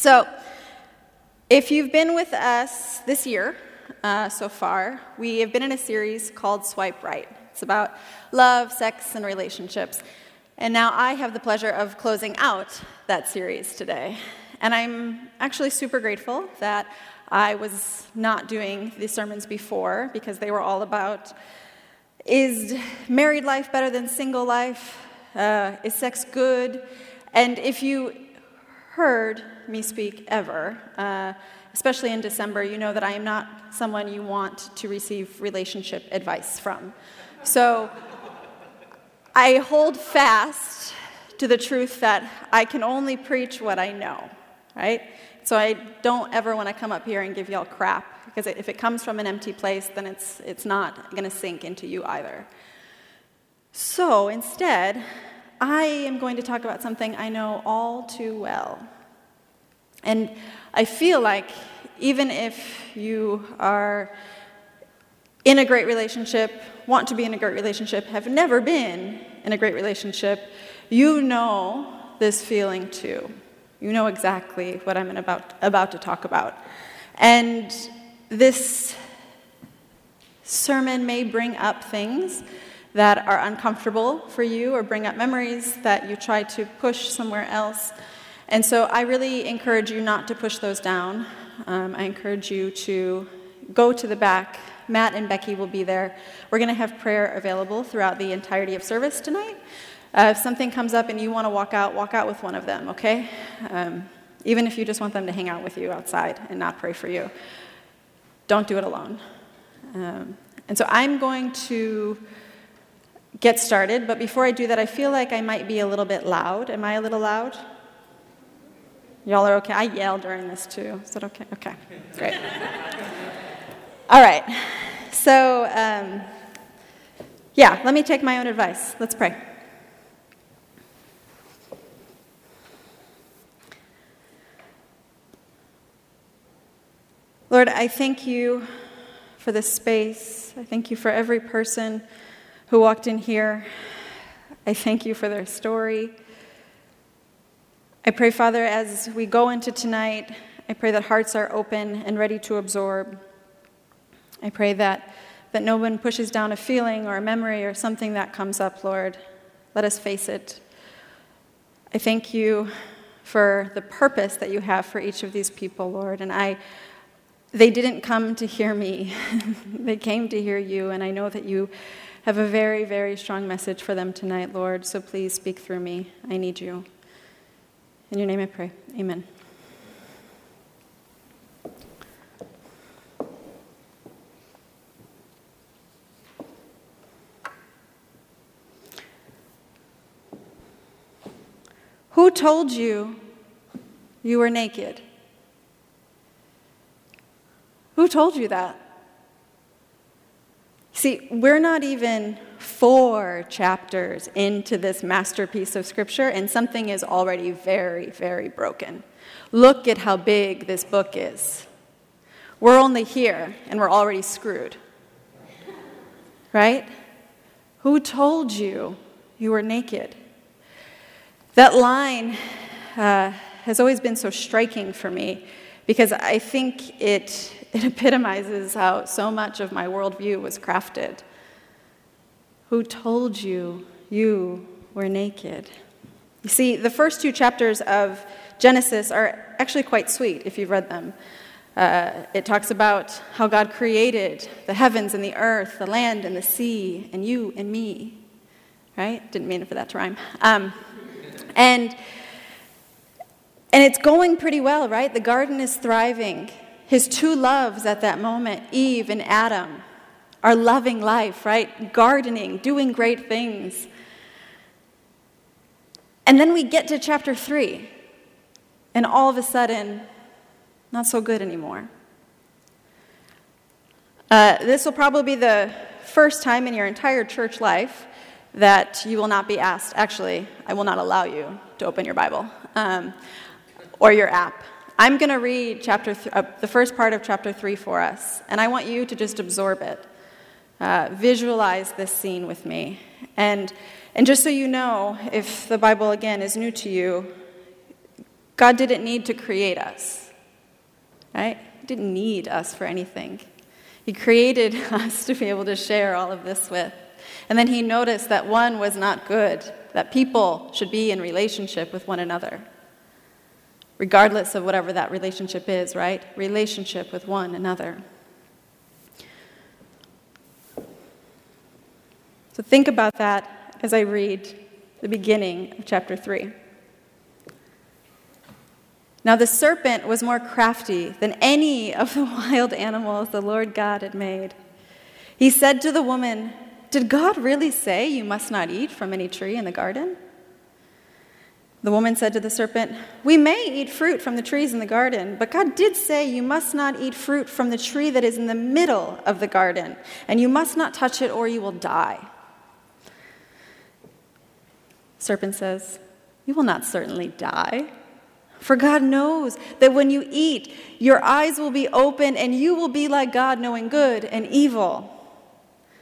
So, if you've been with us this year uh, so far, we have been in a series called Swipe Right. It's about love, sex, and relationships. And now I have the pleasure of closing out that series today. And I'm actually super grateful that I was not doing the sermons before because they were all about is married life better than single life? Uh, is sex good? And if you heard me speak ever, uh, especially in December, you know that I am not someone you want to receive relationship advice from. So I hold fast to the truth that I can only preach what I know, right? So I don't ever want to come up here and give y'all crap because if it comes from an empty place, then it's, it's not going to sink into you either. So instead, I am going to talk about something I know all too well. And I feel like even if you are in a great relationship, want to be in a great relationship, have never been in a great relationship, you know this feeling too. You know exactly what I'm about, about to talk about. And this sermon may bring up things that are uncomfortable for you or bring up memories that you try to push somewhere else. And so I really encourage you not to push those down. Um, I encourage you to go to the back. Matt and Becky will be there. We're going to have prayer available throughout the entirety of service tonight. Uh, if something comes up and you want to walk out, walk out with one of them, okay? Um, even if you just want them to hang out with you outside and not pray for you. Don't do it alone. Um, and so I'm going to get started, but before I do that, I feel like I might be a little bit loud. Am I a little loud? Y'all are okay? I yell during this too. Is that okay? Okay, great. All right. So, um, yeah, let me take my own advice. Let's pray. Lord, I thank you for this space. I thank you for every person who walked in here. I thank you for their story. I pray, Father, as we go into tonight, I pray that hearts are open and ready to absorb. I pray that, that no one pushes down a feeling or a memory or something that comes up, Lord. Let us face it. I thank you for the purpose that you have for each of these people, Lord. And I they didn't come to hear me, they came to hear you, and I know that you have a very, very strong message for them tonight, Lord. So please speak through me. I need you. In your name I pray. Amen. Who told you you were naked? Who told you that? See, we're not even four chapters into this masterpiece of Scripture, and something is already very, very broken. Look at how big this book is. We're only here, and we're already screwed. Right? Who told you you were naked? That line uh, has always been so striking for me because I think it it epitomizes how so much of my worldview was crafted. Who told you you were naked? You see, the first two chapters of Genesis are actually quite sweet if you've read them. Uh, it talks about how God created the heavens and the earth, the land and the sea, and you and me. Right? Didn't mean for that to rhyme. Um, and, and it's going pretty well, right? The garden is thriving. His two loves at that moment, Eve and Adam, are loving life, right? Gardening, doing great things. And then we get to chapter three, and all of a sudden, not so good anymore. Uh, this will probably be the first time in your entire church life that you will not be asked, actually, I will not allow you to open your Bible um, or your app. I'm going to read chapter th- uh, the first part of chapter 3 for us, and I want you to just absorb it. Uh, visualize this scene with me. And, and just so you know, if the Bible again is new to you, God didn't need to create us, right? He didn't need us for anything. He created us to be able to share all of this with. And then he noticed that one was not good, that people should be in relationship with one another, regardless of whatever that relationship is, right? Relationship with one another. So think about that as I read the beginning of chapter 3. Now the serpent was more crafty than any of the wild animals the Lord God had made. He said to the woman, Did God really say you must not eat from any tree in the garden? The woman said to the serpent, We may eat fruit from the trees in the garden, but God did say you must not eat fruit from the tree that is in the middle of the garden, and you must not touch it or you will die. Serpent says, You will not certainly die. For God knows that when you eat, your eyes will be open and you will be like God, knowing good and evil.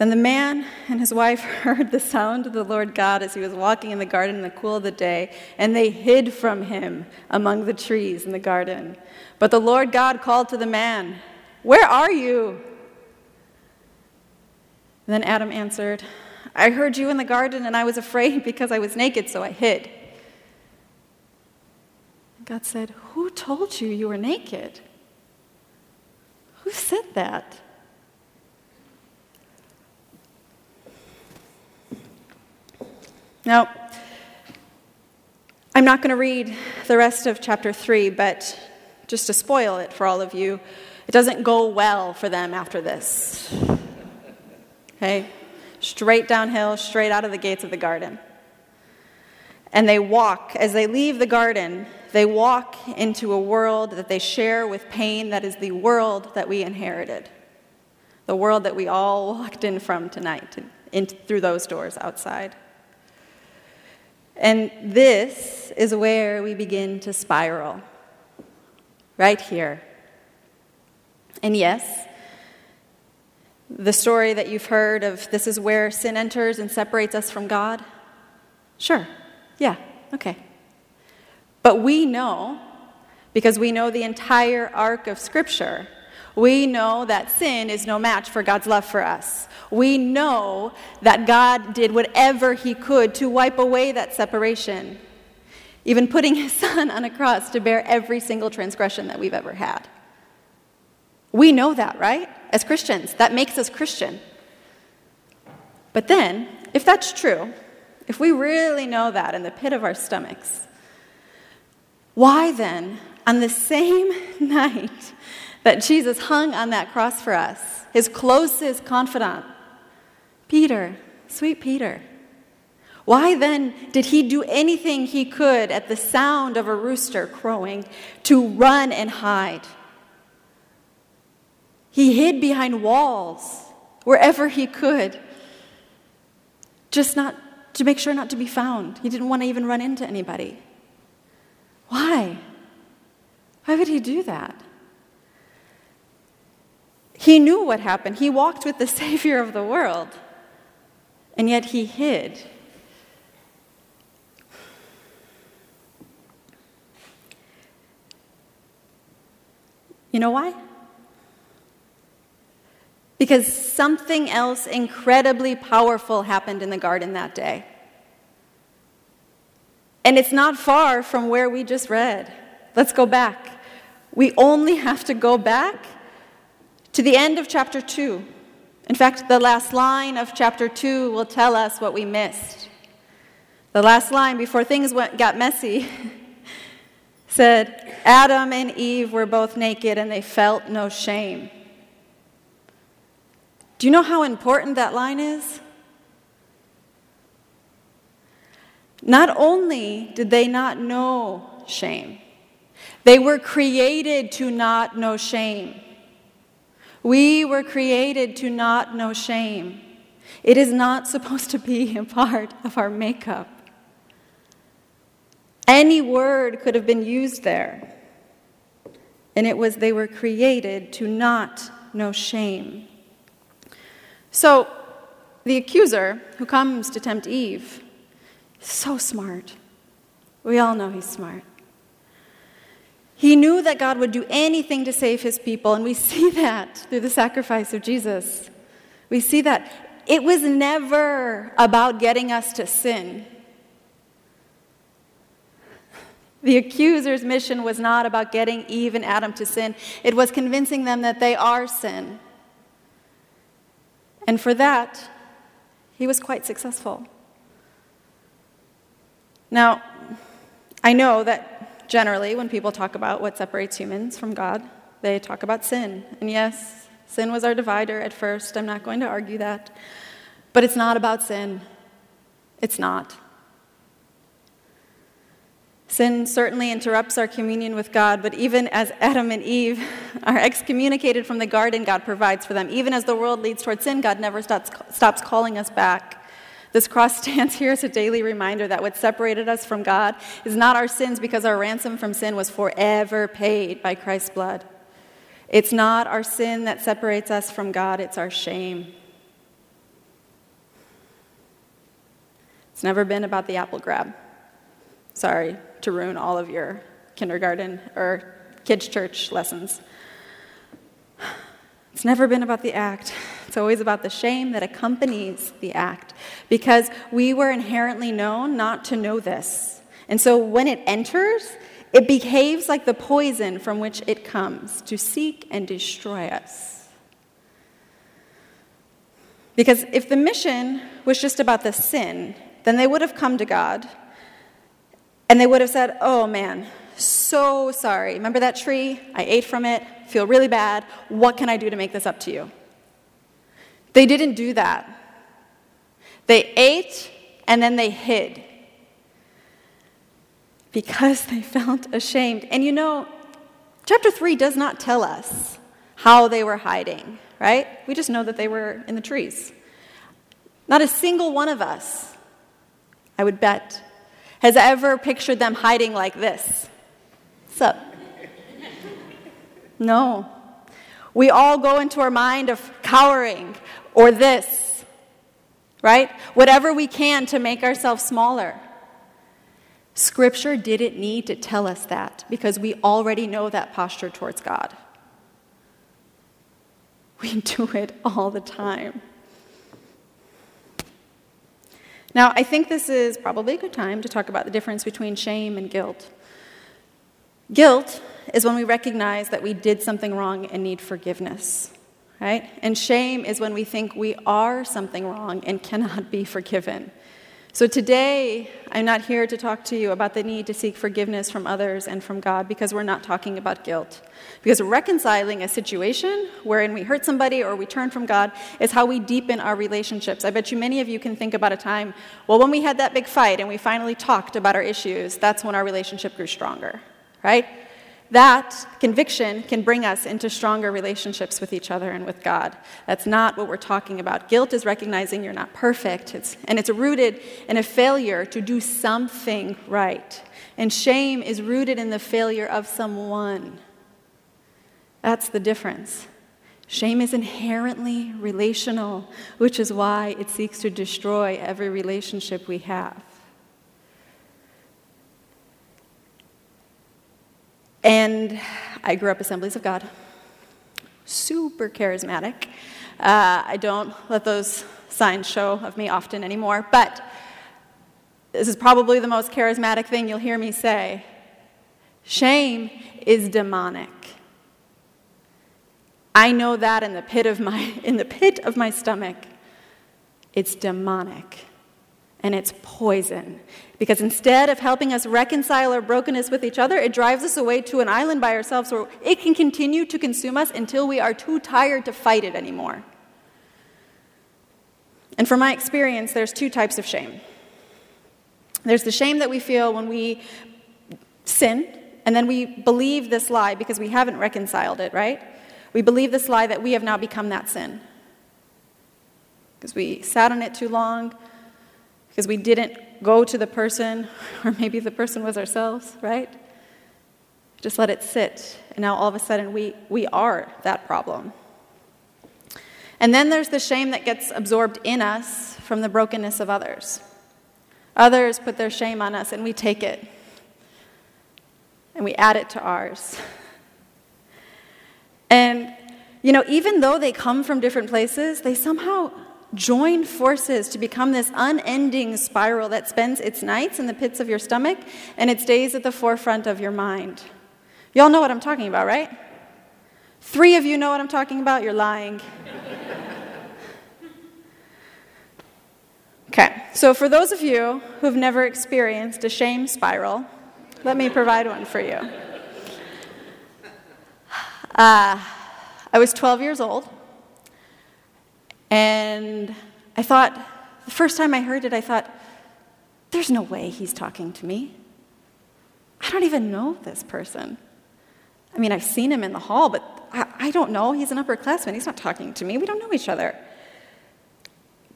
Then the man and his wife heard the sound of the Lord God as he was walking in the garden in the cool of the day, and they hid from him among the trees in the garden. But the Lord God called to the man, Where are you? Then Adam answered, I heard you in the garden, and I was afraid because I was naked, so I hid. God said, Who told you you were naked? Who said that? Now, I'm not going to read the rest of chapter 3, but just to spoil it for all of you, it doesn't go well for them after this. Okay? Straight downhill, straight out of the gates of the garden. And they walk, as they leave the garden, they walk into a world that they share with pain that is the world that we inherited, the world that we all walked in from tonight, in, through those doors outside. And this is where we begin to spiral, right here. And yes, the story that you've heard of this is where sin enters and separates us from God? Sure, yeah, okay. But we know, because we know the entire arc of Scripture, we know that sin is no match for God's love for us. We know that God did whatever He could to wipe away that separation, even putting His Son on a cross to bear every single transgression that we've ever had. We know that, right? As Christians, that makes us Christian. But then, if that's true, if we really know that in the pit of our stomachs, why then, on the same night that Jesus hung on that cross for us, his closest confidant, Peter, sweet Peter, why then did he do anything he could at the sound of a rooster crowing to run and hide? He hid behind walls wherever he could, just not to make sure not to be found. He didn't want to even run into anybody. Why? Why would he do that? He knew what happened. He walked with the Savior of the world, and yet he hid. You know why? Because something else incredibly powerful happened in the garden that day. And it's not far from where we just read. Let's go back. We only have to go back to the end of chapter 2. In fact, the last line of chapter 2 will tell us what we missed. The last line before things went, got messy said, Adam and Eve were both naked and they felt no shame. Do you know how important that line is? Not only did they not know shame, they were created to not know shame. We were created to not know shame. It is not supposed to be a part of our makeup. Any word could have been used there. And it was they were created to not know shame. So, the accuser who comes to tempt Eve, so smart. We all know he's smart. He knew that God would do anything to save his people, and we see that through the sacrifice of Jesus. We see that it was never about getting us to sin. The accuser's mission was not about getting Eve and Adam to sin, it was convincing them that they are sin. And for that, he was quite successful. Now, I know that generally when people talk about what separates humans from God, they talk about sin. And yes, sin was our divider at first. I'm not going to argue that. But it's not about sin. It's not. Sin certainly interrupts our communion with God, but even as Adam and Eve are excommunicated from the garden, God provides for them. Even as the world leads towards sin, God never stops, stops calling us back. This cross stands here as a daily reminder that what separated us from God is not our sins because our ransom from sin was forever paid by Christ's blood. It's not our sin that separates us from God, it's our shame. It's never been about the apple grab. Sorry to ruin all of your kindergarten or kids' church lessons. It's never been about the act. It's always about the shame that accompanies the act because we were inherently known not to know this. And so when it enters, it behaves like the poison from which it comes to seek and destroy us. Because if the mission was just about the sin, then they would have come to God and they would have said, Oh man, so sorry. Remember that tree? I ate from it, feel really bad. What can I do to make this up to you? They didn't do that. They ate and then they hid because they felt ashamed. And you know, chapter 3 does not tell us how they were hiding, right? We just know that they were in the trees. Not a single one of us, I would bet, has ever pictured them hiding like this. Up? No. We all go into our mind of cowering or this, right? Whatever we can to make ourselves smaller. Scripture didn't need to tell us that because we already know that posture towards God. We do it all the time. Now, I think this is probably a good time to talk about the difference between shame and guilt. Guilt is when we recognize that we did something wrong and need forgiveness, right? And shame is when we think we are something wrong and cannot be forgiven. So today, I'm not here to talk to you about the need to seek forgiveness from others and from God because we're not talking about guilt. Because reconciling a situation wherein we hurt somebody or we turn from God is how we deepen our relationships. I bet you many of you can think about a time, well, when we had that big fight and we finally talked about our issues, that's when our relationship grew stronger, right? That conviction can bring us into stronger relationships with each other and with God. That's not what we're talking about. Guilt is recognizing you're not perfect, it's, and it's rooted in a failure to do something right. And shame is rooted in the failure of someone. That's the difference. Shame is inherently relational, which is why it seeks to destroy every relationship we have. And I grew up Assemblies of God, super charismatic. Uh, I don't let those signs show of me often anymore, but this is probably the most charismatic thing you'll hear me say. Shame is demonic. I know that in the pit of my in the pit of my stomach. It's demonic and it's poison. Because instead of helping us reconcile our brokenness with each other, it drives us away to an island by ourselves where it can continue to consume us until we are too tired to fight it anymore. And from my experience, there's two types of shame. There's the shame that we feel when we sin, and then we believe this lie because we haven't reconciled it, right? We believe this lie that we have now become that sin. Because we sat on it too long, because we didn't go to the person, or maybe the person was ourselves, right? Just let it sit. And now all of a sudden we, we are that problem. And then there's the shame that gets absorbed in us from the brokenness of others. Others put their shame on us, and we take it and we add it to ours. And, you know, even though they come from different places, they somehow join forces to become this unending spiral that spends its nights in the pits of your stomach and its days at the forefront of your mind. Y'all know what I'm talking about, right? Three of you know what I'm talking about, you're lying. okay, so for those of you who've never experienced a shame spiral, let me provide one for you. Uh, I was 12 years old, and I thought, the first time I heard it, I thought, there's no way he's talking to me. I don't even know this person. I mean, I've seen him in the hall, but I, I, don't know. He's an upperclassman. He's not talking to me. We don't know each other.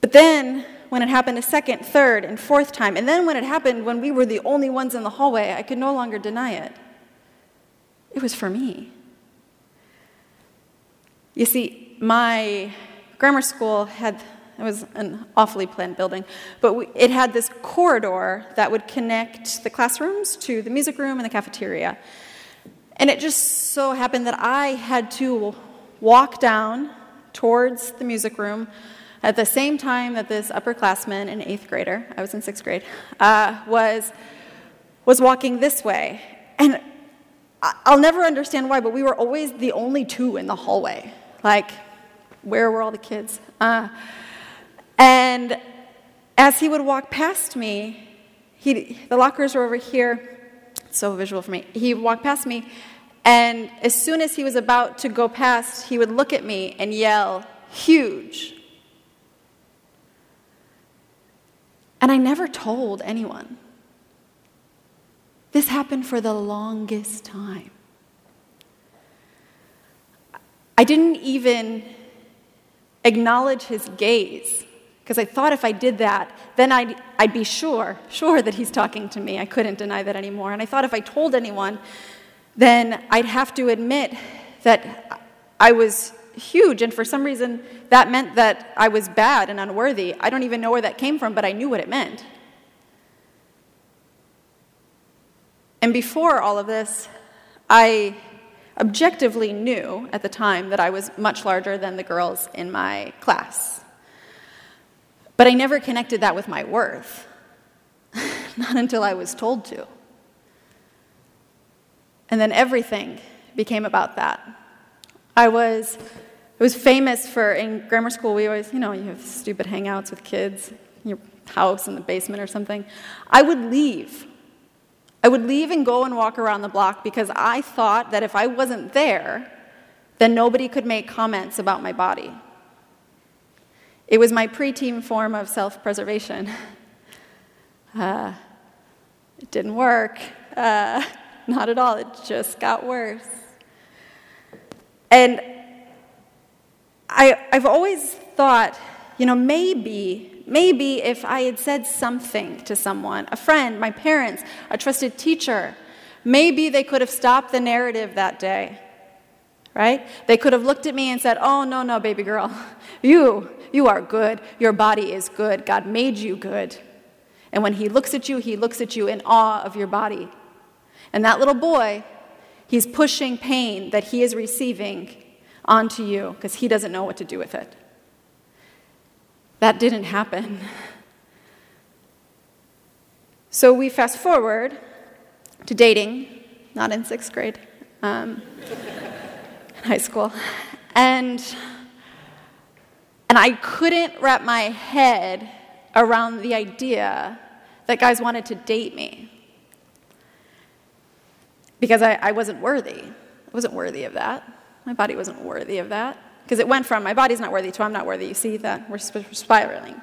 But then, when it happened a second, third, and fourth time, and then when it happened when we were the only ones in the hallway, I could no longer deny it. It was for me. You see, my grammar school had it was an awfully planned building, but we, it had this corridor that would connect the classrooms to the music room and the cafeteria. And it just so happened that I had to walk down towards the music room at the same time that this upperclassman, an eighth grader, I was in sixth grade, uh, was, was walking this way. And I'll never understand why, but we were always the only two in the hallway. Like, where were all the kids? Uh, and as he would walk past me, he, the lockers were over here. It's so visual for me. He walked past me, and as soon as he was about to go past, he would look at me and yell, Huge. And I never told anyone. This happened for the longest time. I didn't even acknowledge his gaze because I thought if I did that, then I'd, I'd be sure, sure that he's talking to me. I couldn't deny that anymore. And I thought if I told anyone, then I'd have to admit that I was huge. And for some reason, that meant that I was bad and unworthy. I don't even know where that came from, but I knew what it meant. And before all of this, I objectively knew at the time that I was much larger than the girls in my class. But I never connected that with my worth, not until I was told to. And then everything became about that. I was, I was famous for, in grammar school, we always, you know, you have stupid hangouts with kids, your house in the basement or something. I would leave I would leave and go and walk around the block because I thought that if I wasn't there, then nobody could make comments about my body. It was my preteen form of self preservation. Uh, it didn't work. Uh, not at all. It just got worse. And I, I've always thought, you know, maybe Maybe if I had said something to someone, a friend, my parents, a trusted teacher, maybe they could have stopped the narrative that day. Right? They could have looked at me and said, "Oh, no, no, baby girl. You, you are good. Your body is good. God made you good." And when he looks at you, he looks at you in awe of your body. And that little boy, he's pushing pain that he is receiving onto you because he doesn't know what to do with it. That didn't happen. So we fast forward to dating, not in sixth grade, um, high school. And, and I couldn't wrap my head around the idea that guys wanted to date me because I, I wasn't worthy. I wasn't worthy of that. My body wasn't worthy of that. Because it went from my body's not worthy to I'm not worthy. You see that? We're spiraling.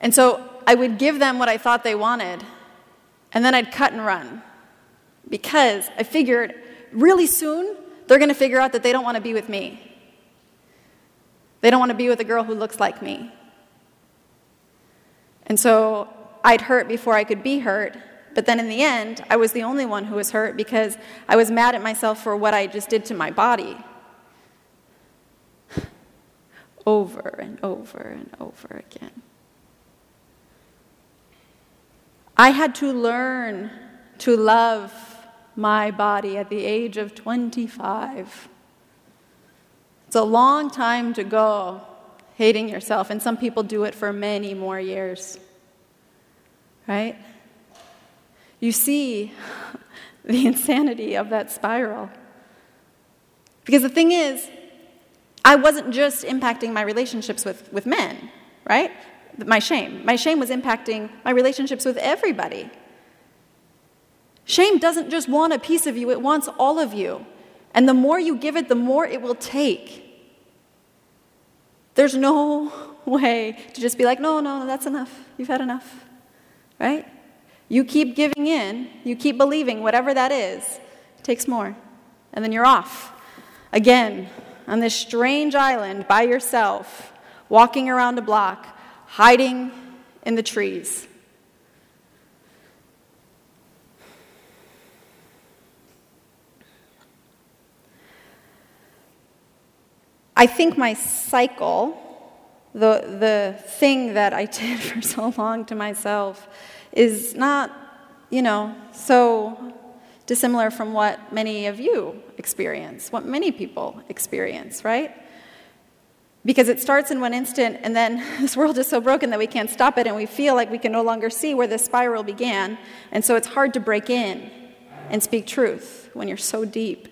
And so I would give them what I thought they wanted, and then I'd cut and run. Because I figured really soon they're going to figure out that they don't want to be with me. They don't want to be with a girl who looks like me. And so I'd hurt before I could be hurt, but then in the end, I was the only one who was hurt because I was mad at myself for what I just did to my body. Over and over and over again. I had to learn to love my body at the age of 25. It's a long time to go hating yourself, and some people do it for many more years. Right? You see the insanity of that spiral. Because the thing is, I wasn't just impacting my relationships with, with men, right? My shame. My shame was impacting my relationships with everybody. Shame doesn't just want a piece of you, it wants all of you. And the more you give it, the more it will take. There's no way to just be like, no, no, no, that's enough. You've had enough. Right? You keep giving in, you keep believing whatever that is, it takes more. And then you're off. Again, on this strange island by yourself, walking around a block, hiding in the trees. I think my cycle, the, the thing that I did for so long to myself, is not, you know, so dissimilar from what many of you experience, what many people experience, right? Because it starts in one instant, and then this world is so broken that we can't stop it, and we feel like we can no longer see where this spiral began. And so it's hard to break in and speak truth when you're so deep.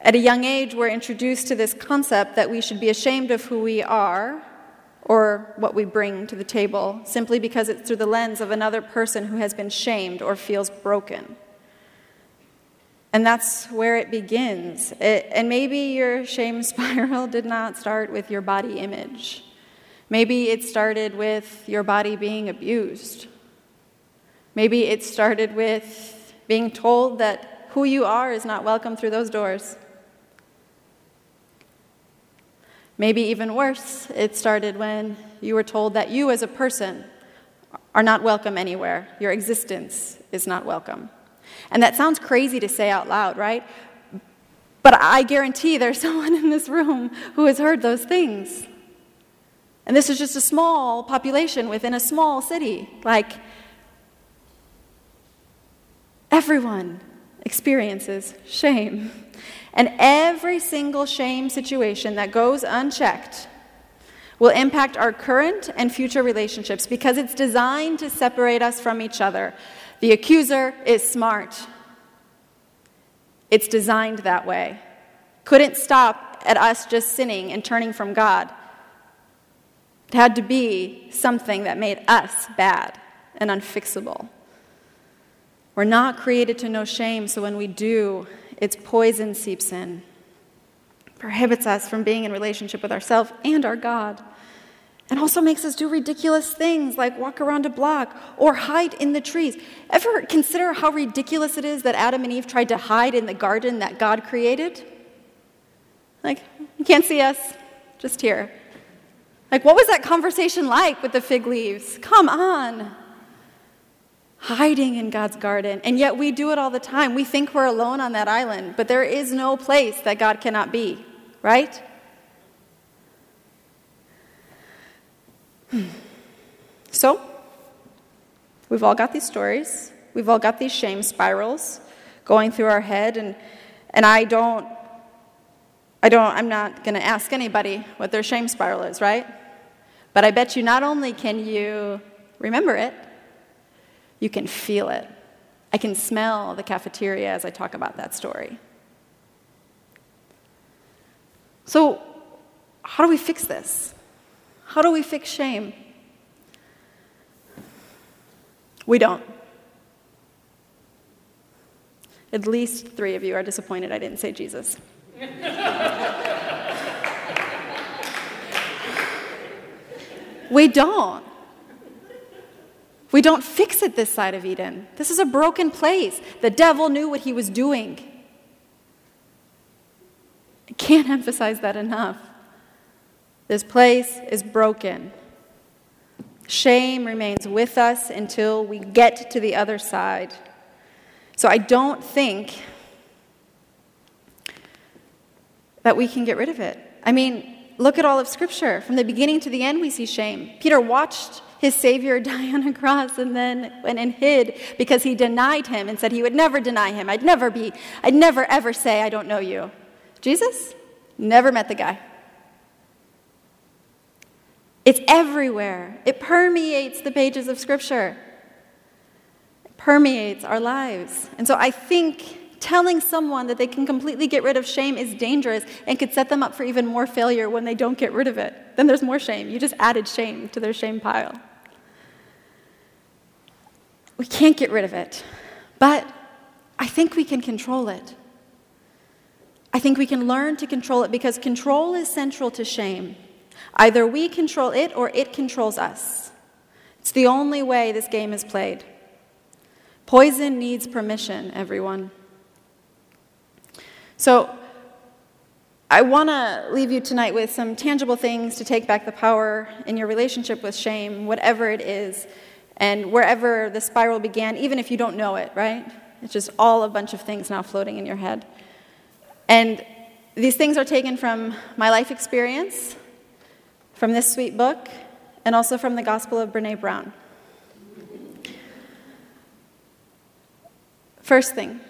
At a young age, we're introduced to this concept that we should be ashamed of who we are or what we bring to the table simply because it's through the lens of another person who has been shamed or feels broken. And that's where it begins. It, and maybe your shame spiral did not start with your body image. Maybe it started with your body being abused. Maybe it started with being told that who you are is not welcome through those doors. Maybe even worse, it started when you were told that you as a person are not welcome anywhere. Your existence is not welcome. And that sounds crazy to say out loud, right? But I guarantee there's someone in this room who has heard those things. And this is just a small population within a small city. Like, everyone experiences shame. And every single shame situation that goes unchecked will impact our current and future relationships because it's designed to separate us from each other. The accuser is smart, it's designed that way. Couldn't stop at us just sinning and turning from God. It had to be something that made us bad and unfixable. We're not created to know shame, so when we do, its poison seeps in, prohibits us from being in relationship with ourselves and our God, and also makes us do ridiculous things like walk around a block or hide in the trees. Ever consider how ridiculous it is that Adam and Eve tried to hide in the garden that God created? Like, you can't see us, just here. Like, what was that conversation like with the fig leaves? Come on hiding in God's garden. And yet we do it all the time. We think we're alone on that island, but there is no place that God cannot be, right? Hmm. So, we've all got these stories. We've all got these shame spirals going through our head and and I don't I don't I'm not going to ask anybody what their shame spiral is, right? But I bet you not only can you remember it, you can feel it. I can smell the cafeteria as I talk about that story. So, how do we fix this? How do we fix shame? We don't. At least three of you are disappointed I didn't say Jesus. we don't. We don't fix it this side of Eden. This is a broken place. The devil knew what he was doing. I can't emphasize that enough. This place is broken. Shame remains with us until we get to the other side. So I don't think that we can get rid of it. I mean, look at all of Scripture. From the beginning to the end, we see shame. Peter watched his Savior die on a cross and then went and hid because he denied him and said he would never deny him. I'd never be, I'd never ever say, I don't know you. Jesus never met the guy. It's everywhere, it permeates the pages of Scripture, it permeates our lives. And so I think telling someone that they can completely get rid of shame is dangerous and could set them up for even more failure when they don't get rid of it. Then there's more shame. You just added shame to their shame pile. We can't get rid of it, but I think we can control it. I think we can learn to control it because control is central to shame. Either we control it or it controls us. It's the only way this game is played. Poison needs permission, everyone. So, I want to leave you tonight with some tangible things to take back the power in your relationship with shame, whatever it is, and wherever the spiral began, even if you don't know it, right? It's just all a bunch of things now floating in your head. And these things are taken from my life experience, from this sweet book, and also from the Gospel of Brene Brown. First thing,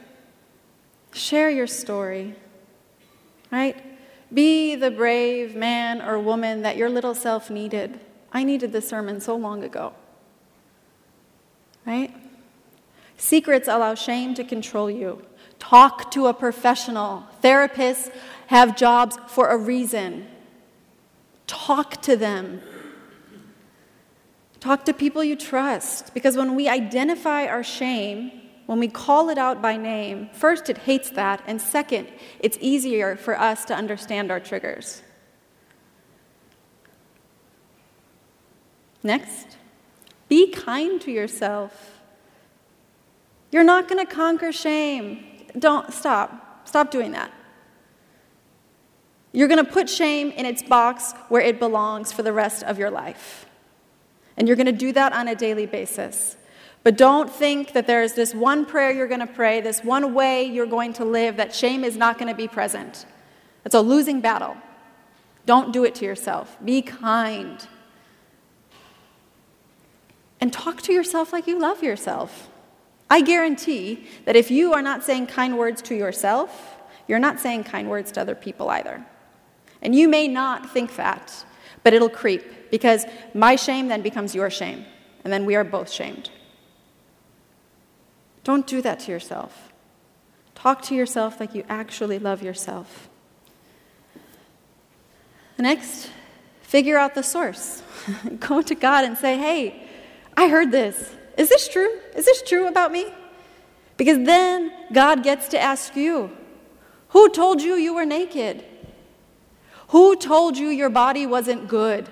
share your story, right? Be the brave man or woman that your little self needed. I needed this sermon so long ago, right? Secrets allow shame to control you. Talk to a professional. Therapists have jobs for a reason. Talk to them. Talk to people you trust. Because when we identify our shame, when we call it out by name, first, it hates that, and second, it's easier for us to understand our triggers. Next, be kind to yourself. You're not going to conquer shame. Don't stop. Stop doing that. You're going to put shame in its box where it belongs for the rest of your life. And you're going to do that on a daily basis. But don't think that there's this one prayer you're going to pray, this one way you're going to live, that shame is not going to be present. It's a losing battle. Don't do it to yourself. Be kind. And talk to yourself like you love yourself. I guarantee that if you are not saying kind words to yourself, you're not saying kind words to other people either. And you may not think that, but it'll creep because my shame then becomes your shame, and then we are both shamed. Don't do that to yourself. Talk to yourself like you actually love yourself. Next, figure out the source. Go to God and say, hey, I heard this. Is this true? Is this true about me? Because then God gets to ask you, who told you you were naked? Who told you your body wasn't good?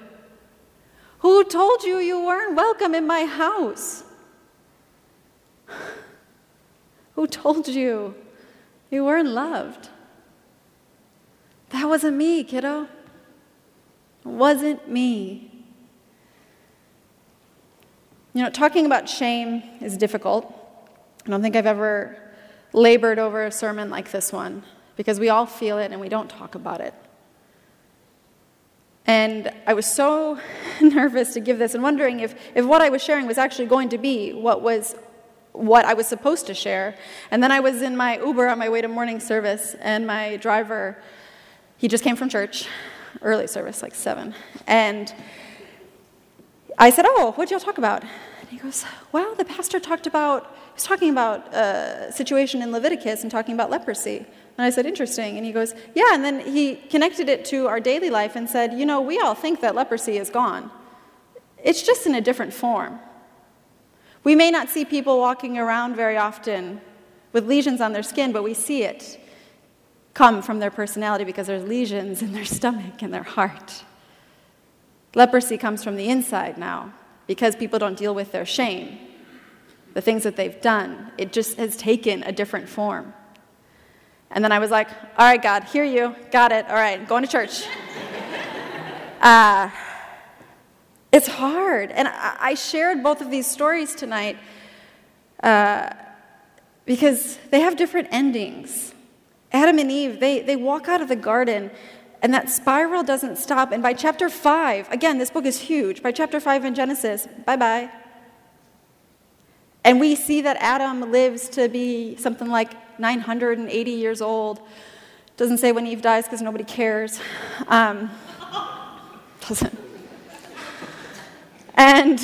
Who told you you weren't welcome in my house? Who told you you weren't loved? That wasn't me, kiddo. It wasn't me. You know, talking about shame is difficult. I don't think I've ever labored over a sermon like this one because we all feel it and we don't talk about it. And I was so nervous to give this and wondering if, if what I was sharing was actually going to be what was what I was supposed to share. And then I was in my Uber on my way to morning service, and my driver, he just came from church, early service, like seven. And I said, Oh, what'd y'all talk about? And he goes, Well, the pastor talked about, was talking about a situation in Leviticus and talking about leprosy. And I said, Interesting. And he goes, Yeah. And then he connected it to our daily life and said, You know, we all think that leprosy is gone, it's just in a different form. We may not see people walking around very often with lesions on their skin, but we see it come from their personality because there's lesions in their stomach and their heart. Leprosy comes from the inside now because people don't deal with their shame, the things that they've done. It just has taken a different form. And then I was like, all right, God, hear you. Got it. All right, going to church. uh, it's hard. And I, I, shared both of these stories tonight uh, because they have different endings. Adam and Eve, they, they walk out of the garden, and that spiral doesn't stop. And by chapter 5, again, this book is huge. By chapter 5 in Genesis, bye bye. And we see that Adam lives to be something like 980 years old. Doesn't say when Eve dies because nobody cares. Um, doesn't. And,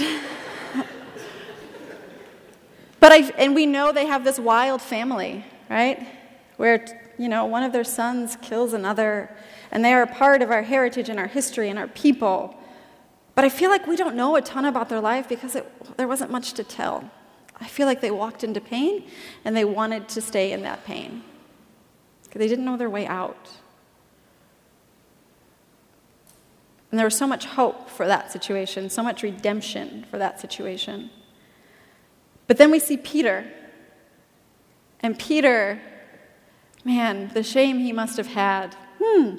but I, and we know they have this wild family, right? Where, you know, one of their sons kills another, and they are a part of our heritage and our history and our people. But I feel like we don't know a ton about their life because it, there wasn't much to tell. I feel like they walked into pain and they wanted to stay in that pain they didn't know their way out. And there was so much hope for that situation, so much redemption for that situation. But then we see Peter. And Peter, man, the shame he must have had. Hmm,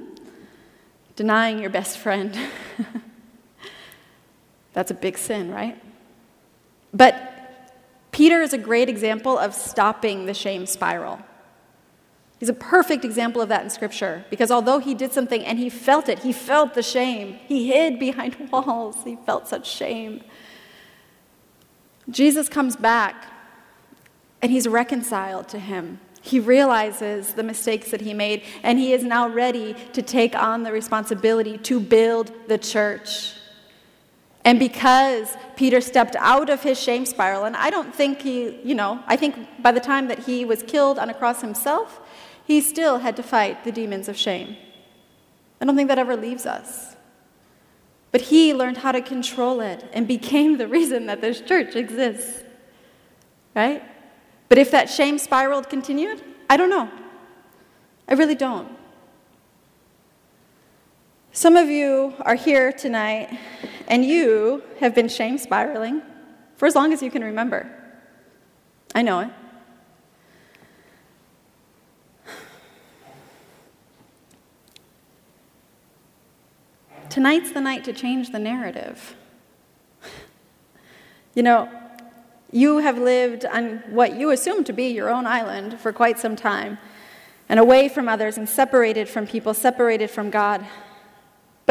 denying your best friend. That's a big sin, right? But Peter is a great example of stopping the shame spiral. He's a perfect example of that in Scripture because although he did something and he felt it, he felt the shame. He hid behind walls, he felt such shame. Jesus comes back and he's reconciled to him. He realizes the mistakes that he made, and he is now ready to take on the responsibility to build the church. And because Peter stepped out of his shame spiral, and I don't think he, you know, I think by the time that he was killed on a cross himself, he still had to fight the demons of shame. I don't think that ever leaves us. But he learned how to control it and became the reason that this church exists. Right? But if that shame spiral continued, I don't know. I really don't. Some of you are here tonight and you have been shame spiraling for as long as you can remember. I know it. Tonight's the night to change the narrative. You know, you have lived on what you assume to be your own island for quite some time, and away from others, and separated from people, separated from God.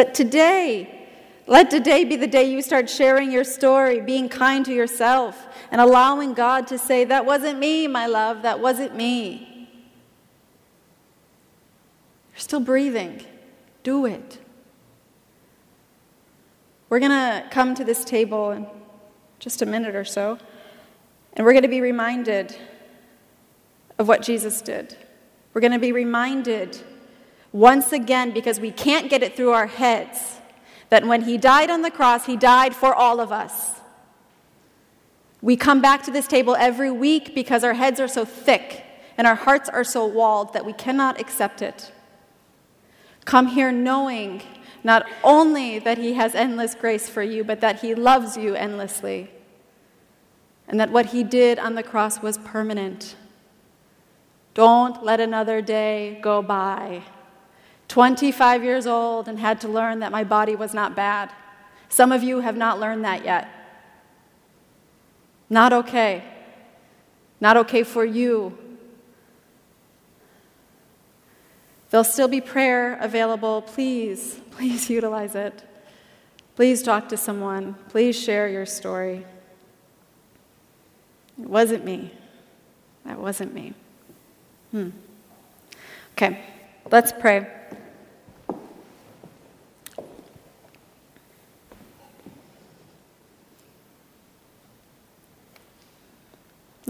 But today, let today be the day you start sharing your story, being kind to yourself, and allowing God to say, That wasn't me, my love, that wasn't me. You're still breathing. Do it. We're going to come to this table in just a minute or so, and we're going to be reminded of what Jesus did. We're going to be reminded once again, because we can't get it through our heads, that when he died on the cross, he died for all of us. We come back to this table every week because our heads are so thick and our hearts are so walled that we cannot accept it. Come here knowing not only that he has endless grace for you, but that he loves you endlessly. And that what he did on the cross was permanent. Don't let another day go by 25 years old and had to learn that my body was not bad. Some of you have not learned that yet. Not okay. Not okay for you. There'll still be prayer available. Please, please utilize it. Please talk to someone. Please share your story. It wasn't me. That wasn't me. Hmm. Okay, let's pray.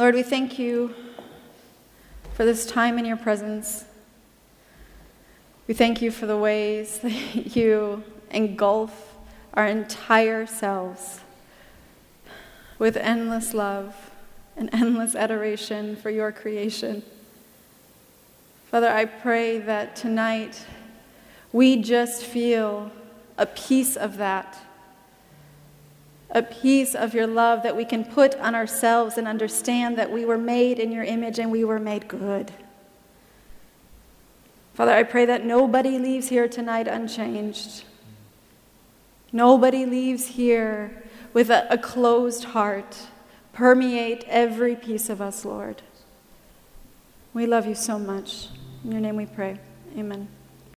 Lord, we thank you for this time in your presence. We thank you for the ways that you engulf our entire selves with endless love and endless adoration for your creation. Father, I pray that tonight we just feel a piece of that a piece of your love that we can put on ourselves and understand that we were made in your image and we were made good. Father, I pray that nobody leaves here tonight unchanged. Nobody leaves here with a, a closed heart. Permeate every piece of us, Lord. We love you so much. In your name we pray. Amen.